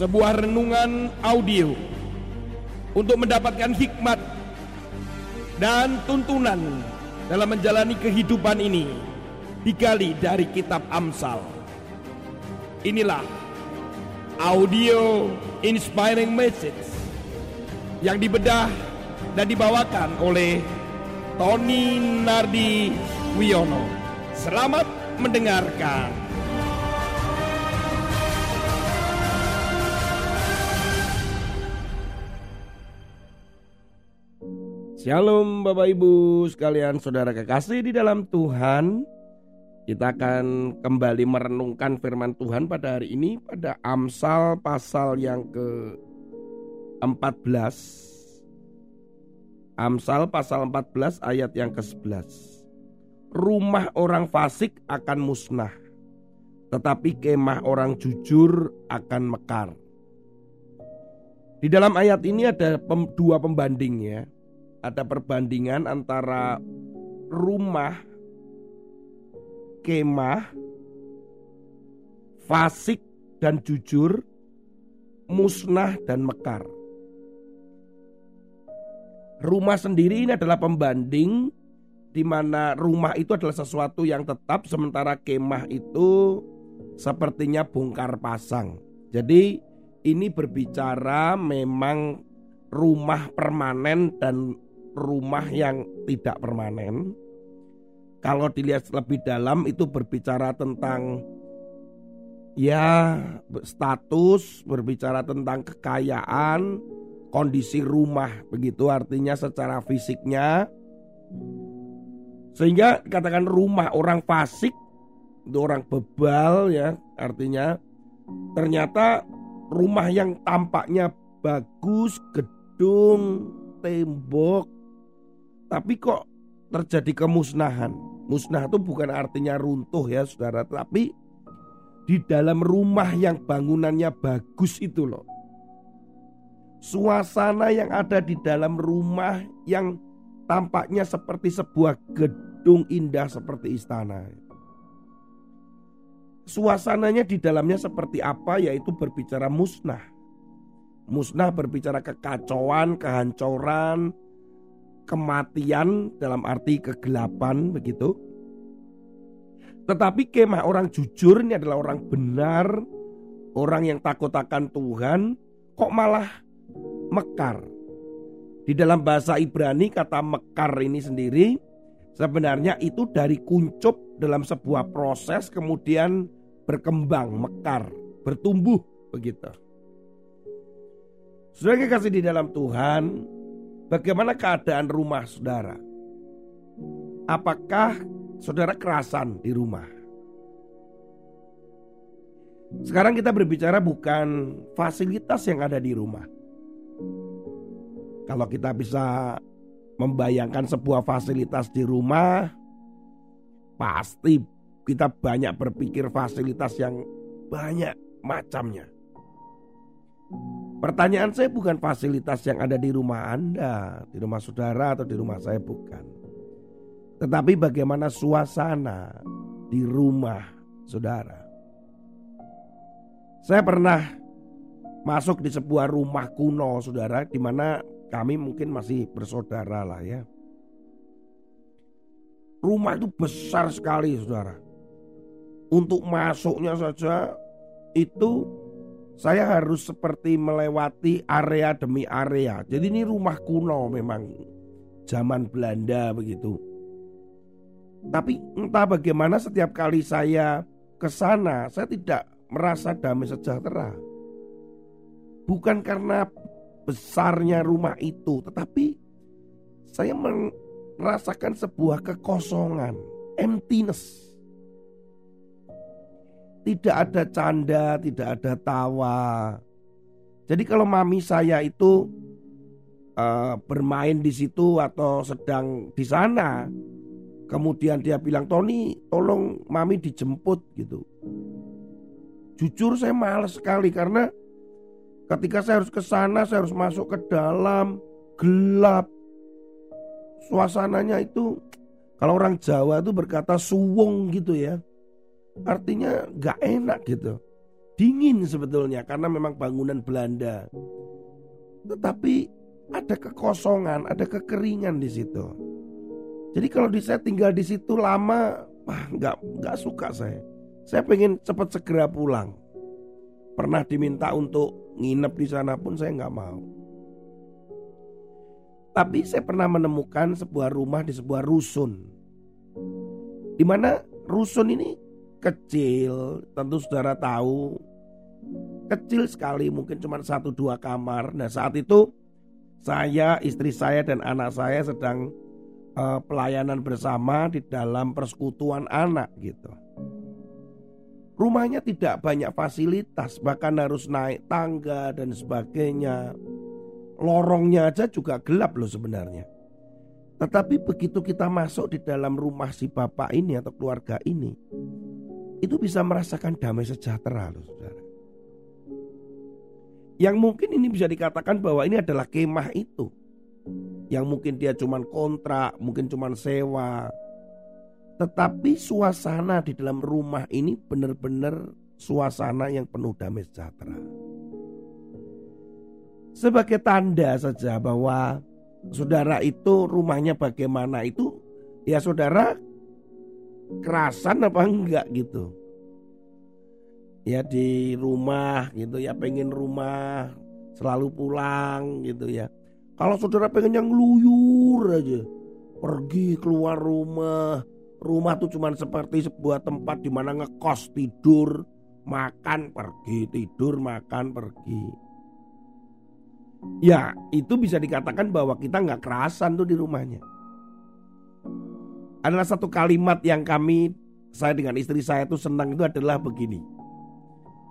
sebuah renungan audio untuk mendapatkan hikmat dan tuntunan dalam menjalani kehidupan ini digali dari kitab Amsal. Inilah audio inspiring message yang dibedah dan dibawakan oleh Tony Nardi Wiono. Selamat mendengarkan. Shalom Bapak Ibu sekalian saudara kekasih di dalam Tuhan. Kita akan kembali merenungkan firman Tuhan pada hari ini Pada Amsal pasal yang ke 14 Amsal pasal 14 ayat yang ke-11 Rumah orang fasik akan musnah Tetapi kemah orang jujur akan mekar. Di dalam ayat ini ada dua pembanding ya ada perbandingan antara rumah kemah fasik dan jujur musnah dan mekar rumah sendiri ini adalah pembanding di mana rumah itu adalah sesuatu yang tetap sementara kemah itu sepertinya bongkar pasang. Jadi ini berbicara memang rumah permanen dan rumah yang tidak permanen. Kalau dilihat lebih dalam itu berbicara tentang ya status, berbicara tentang kekayaan, kondisi rumah begitu artinya secara fisiknya. Sehingga katakan rumah orang fasik orang bebal ya, artinya ternyata rumah yang tampaknya bagus, gedung, tembok, tapi kok terjadi kemusnahan. Musnah itu bukan artinya runtuh ya saudara, tapi di dalam rumah yang bangunannya bagus itu loh. Suasana yang ada di dalam rumah yang tampaknya seperti sebuah gedung indah seperti istana. Suasananya di dalamnya seperti apa yaitu berbicara musnah. Musnah berbicara kekacauan, kehancuran, kematian dalam arti kegelapan begitu. Tetapi kemah orang jujur ini adalah orang benar, orang yang takut akan Tuhan, kok malah mekar. Di dalam bahasa Ibrani kata mekar ini sendiri sebenarnya itu dari kuncup dalam sebuah proses kemudian berkembang, mekar, bertumbuh begitu. Saudara kasih di dalam Tuhan, Bagaimana keadaan rumah saudara? Apakah saudara kerasan di rumah? Sekarang kita berbicara bukan fasilitas yang ada di rumah. Kalau kita bisa membayangkan sebuah fasilitas di rumah, pasti kita banyak berpikir fasilitas yang banyak macamnya. Pertanyaan saya bukan fasilitas yang ada di rumah Anda, di rumah saudara atau di rumah saya bukan. Tetapi bagaimana suasana di rumah saudara. Saya pernah masuk di sebuah rumah kuno saudara di mana kami mungkin masih bersaudara lah ya. Rumah itu besar sekali saudara. Untuk masuknya saja itu saya harus seperti melewati area demi area. Jadi ini rumah kuno memang zaman Belanda begitu. Tapi entah bagaimana setiap kali saya ke sana, saya tidak merasa damai sejahtera. Bukan karena besarnya rumah itu, tetapi saya merasakan sebuah kekosongan, emptiness. Tidak ada canda, tidak ada tawa. Jadi kalau mami saya itu uh, bermain di situ atau sedang di sana, kemudian dia bilang Tony, tolong mami dijemput gitu. Jujur saya males sekali karena ketika saya harus ke sana, saya harus masuk ke dalam gelap. Suasananya itu kalau orang Jawa itu berkata suwung gitu ya. Artinya gak enak gitu. dingin sebetulnya karena memang bangunan Belanda. Tetapi ada kekosongan, ada kekeringan di situ. Jadi kalau di saya tinggal di situ lama, wah nggak nggak suka saya. Saya pengen cepat segera pulang. Pernah diminta untuk nginep di sana pun saya nggak mau. Tapi saya pernah menemukan sebuah rumah di sebuah rusun. Di mana rusun ini kecil, tentu saudara tahu kecil sekali mungkin cuma satu dua kamar. Nah saat itu saya, istri saya dan anak saya sedang uh, pelayanan bersama di dalam persekutuan anak gitu. Rumahnya tidak banyak fasilitas, bahkan harus naik tangga dan sebagainya. Lorongnya aja juga gelap loh sebenarnya. Tetapi begitu kita masuk di dalam rumah si bapak ini atau keluarga ini, itu bisa merasakan damai sejahtera loh saudara. Yang mungkin ini bisa dikatakan bahwa ini adalah kemah itu. Yang mungkin dia cuma kontrak, mungkin cuma sewa. Tetapi suasana di dalam rumah ini benar-benar suasana yang penuh damai sejahtera. Sebagai tanda saja bahwa saudara itu rumahnya bagaimana itu ya saudara kerasan apa enggak gitu. Ya di rumah gitu ya pengen rumah selalu pulang gitu ya. Kalau saudara pengen yang luyur aja pergi keluar rumah. Rumah tuh cuman seperti sebuah tempat di mana ngekos tidur makan pergi tidur makan pergi. Ya itu bisa dikatakan bahwa kita nggak kerasan tuh di rumahnya adalah satu kalimat yang kami saya dengan istri saya itu senang itu adalah begini.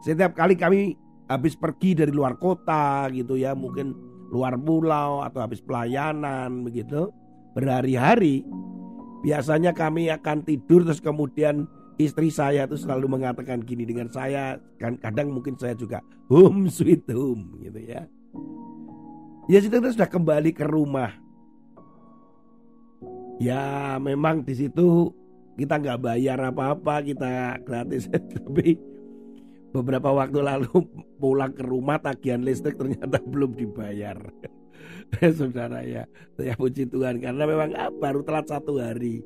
Setiap kali kami habis pergi dari luar kota gitu ya, mungkin luar pulau atau habis pelayanan begitu, berhari-hari biasanya kami akan tidur terus kemudian istri saya itu selalu mengatakan gini dengan saya kan kadang mungkin saya juga home sweet home gitu ya. Ya kita sudah kembali ke rumah ya memang di situ kita nggak bayar apa-apa kita gratis. Tapi beberapa waktu lalu pulang ke rumah tagihan listrik ternyata belum dibayar. Saudara ya saya puji Tuhan karena memang ah, baru telat satu hari.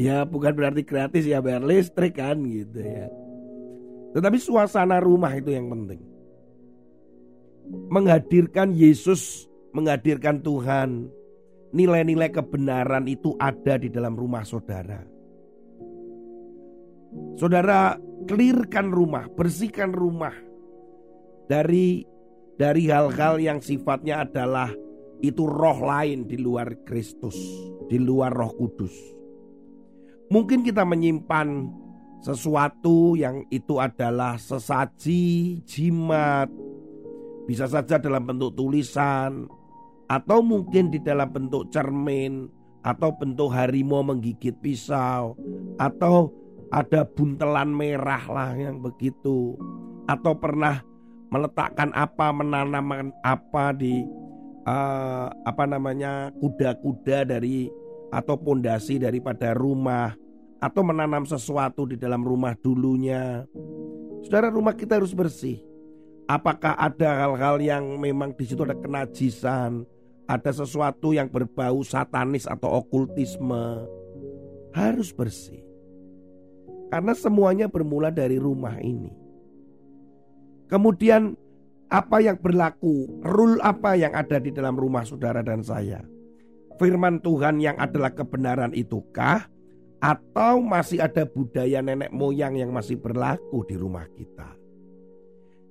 Ya bukan berarti gratis ya bayar listrik kan gitu ya. Tetapi suasana rumah itu yang penting. Menghadirkan Yesus menghadirkan Tuhan nilai-nilai kebenaran itu ada di dalam rumah saudara. Saudara clearkan rumah, bersihkan rumah dari dari hal-hal yang sifatnya adalah itu roh lain di luar Kristus, di luar Roh Kudus. Mungkin kita menyimpan sesuatu yang itu adalah sesaji, jimat, bisa saja dalam bentuk tulisan, atau mungkin di dalam bentuk cermin atau bentuk harimau menggigit pisau atau ada buntelan merah lah yang begitu atau pernah meletakkan apa menanam apa di uh, apa namanya kuda-kuda dari atau pondasi daripada rumah atau menanam sesuatu di dalam rumah dulunya. Saudara rumah kita harus bersih. Apakah ada hal-hal yang memang di situ ada kenajisan, ada sesuatu yang berbau satanis atau okultisme harus bersih. Karena semuanya bermula dari rumah ini. Kemudian apa yang berlaku, rule apa yang ada di dalam rumah saudara dan saya? Firman Tuhan yang adalah kebenaran itukah? Atau masih ada budaya nenek moyang yang masih berlaku di rumah kita?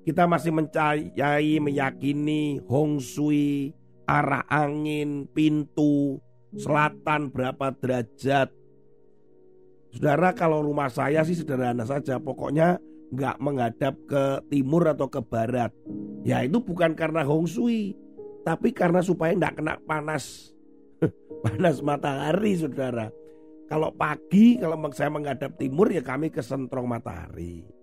Kita masih mencayai, meyakini Hong Sui, arah angin, pintu, selatan berapa derajat. Saudara kalau rumah saya sih sederhana saja, pokoknya nggak menghadap ke timur atau ke barat. Ya itu bukan karena Hong Sui, tapi karena supaya nggak kena panas, panas matahari, saudara. Kalau pagi kalau saya menghadap timur ya kami ke sentrong matahari.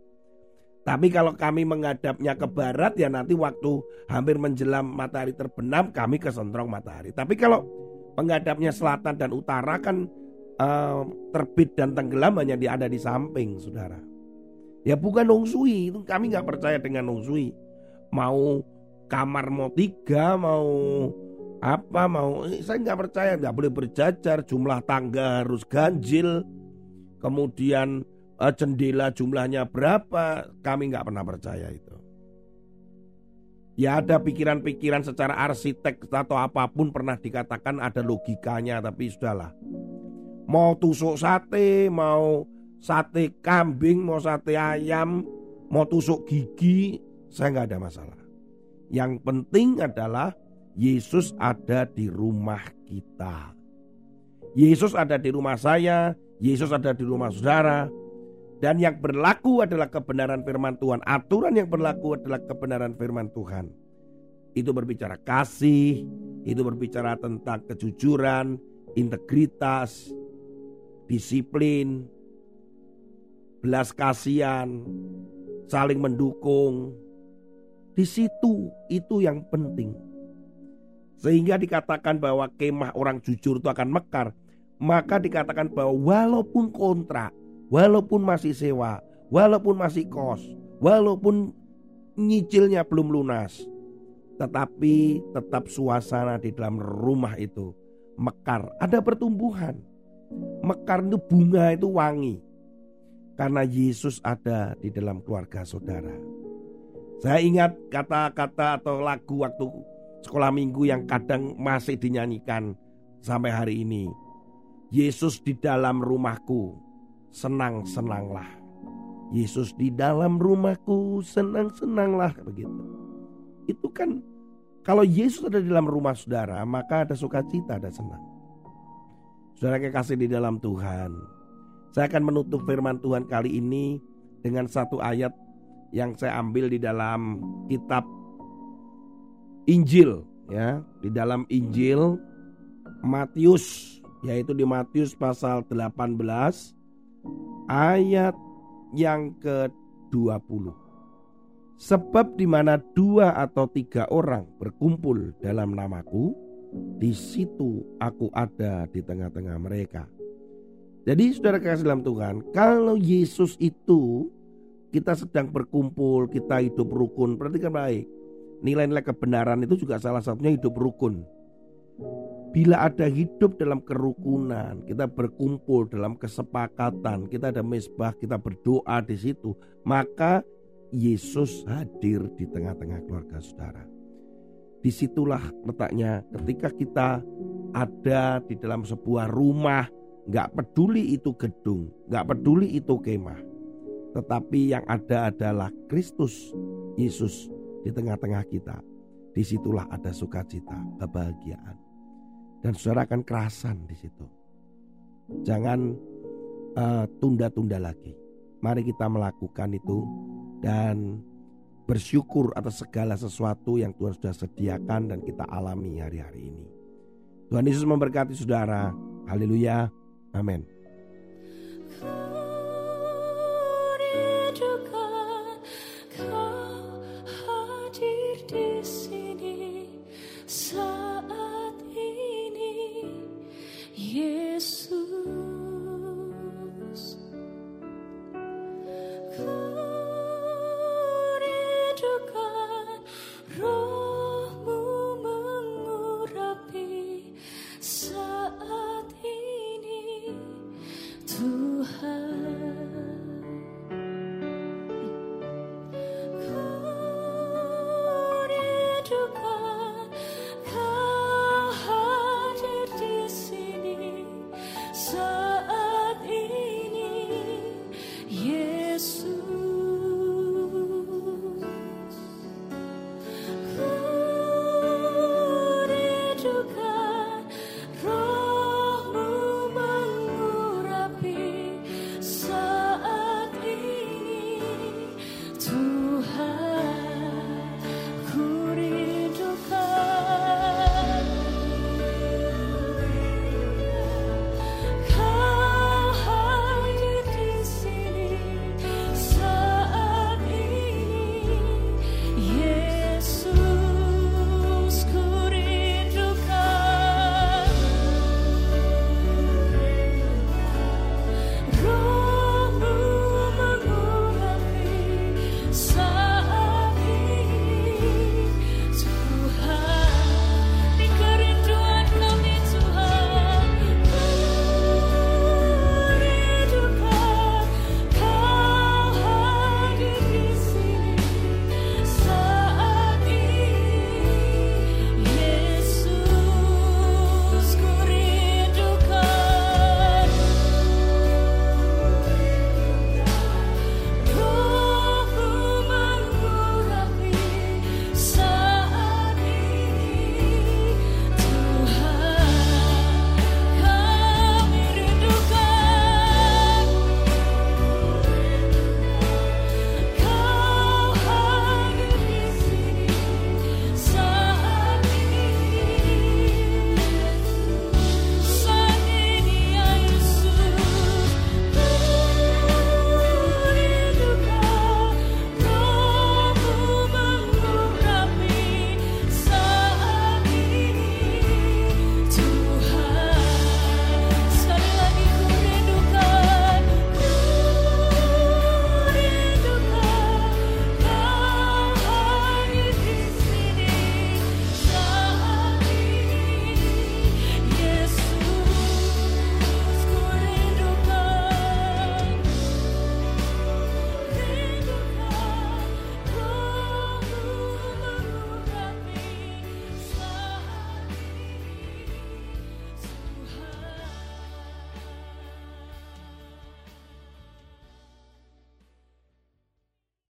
Tapi kalau kami menghadapnya ke barat ya nanti waktu hampir menjelang matahari terbenam kami ke sentrong matahari. Tapi kalau menghadapnya selatan dan utara kan uh, terbit dan tenggelam hanya di, ada di samping saudara. Ya bukan Hong Sui, itu kami nggak percaya dengan Hong Sui. Mau kamar mau tiga, mau apa mau eh, saya nggak percaya nggak boleh berjajar jumlah tangga harus ganjil kemudian uh, jendela jumlahnya berapa kami nggak pernah percaya itu ya ada pikiran-pikiran secara arsitek atau apa pun pernah dikatakan ada logikanya tapi sudahlah mau tusuk sate mau sate kambing mau sate ayam mau tusuk gigi saya nggak ada masalah yang penting adalah Yesus ada di rumah kita. Yesus ada di rumah saya, Yesus ada di rumah saudara. Dan yang berlaku adalah kebenaran firman Tuhan. Aturan yang berlaku adalah kebenaran firman Tuhan. Itu berbicara kasih, itu berbicara tentang kejujuran, integritas, disiplin, belas kasihan, saling mendukung. Di situ itu yang penting. Sehingga dikatakan bahwa kemah orang jujur itu akan mekar. Maka dikatakan bahwa walaupun kontrak, walaupun masih sewa, walaupun masih kos, walaupun nyicilnya belum lunas, tetapi tetap suasana di dalam rumah itu mekar, ada pertumbuhan. Mekar itu bunga itu wangi. Karena Yesus ada di dalam keluarga saudara. Saya ingat kata-kata atau lagu waktu sekolah minggu yang kadang masih dinyanyikan sampai hari ini. Yesus di dalam rumahku, senang-senanglah. Yesus di dalam rumahku, senang-senanglah begitu. Itu kan kalau Yesus ada di dalam rumah saudara, maka ada sukacita, ada senang. Saudara kekasih di dalam Tuhan. Saya akan menutup firman Tuhan kali ini dengan satu ayat yang saya ambil di dalam kitab Injil ya di dalam Injil Matius yaitu di Matius pasal 18 ayat yang ke-20 Sebab di mana dua atau tiga orang berkumpul dalam namaku, di situ aku ada di tengah-tengah mereka. Jadi saudara kasih dalam Tuhan, kalau Yesus itu kita sedang berkumpul, kita hidup rukun, perhatikan baik nilai-nilai kebenaran itu juga salah satunya hidup rukun. Bila ada hidup dalam kerukunan, kita berkumpul dalam kesepakatan, kita ada mesbah, kita berdoa di situ, maka Yesus hadir di tengah-tengah keluarga saudara. Di situlah letaknya ketika kita ada di dalam sebuah rumah, nggak peduli itu gedung, nggak peduli itu kemah, tetapi yang ada adalah Kristus Yesus di tengah-tengah kita. Di situlah ada sukacita, kebahagiaan. Dan saudara akan kerasan di situ. Jangan eh, tunda-tunda lagi. Mari kita melakukan itu dan bersyukur atas segala sesuatu yang Tuhan sudah sediakan dan kita alami hari-hari ini. Tuhan Yesus memberkati saudara. Haleluya. Amin.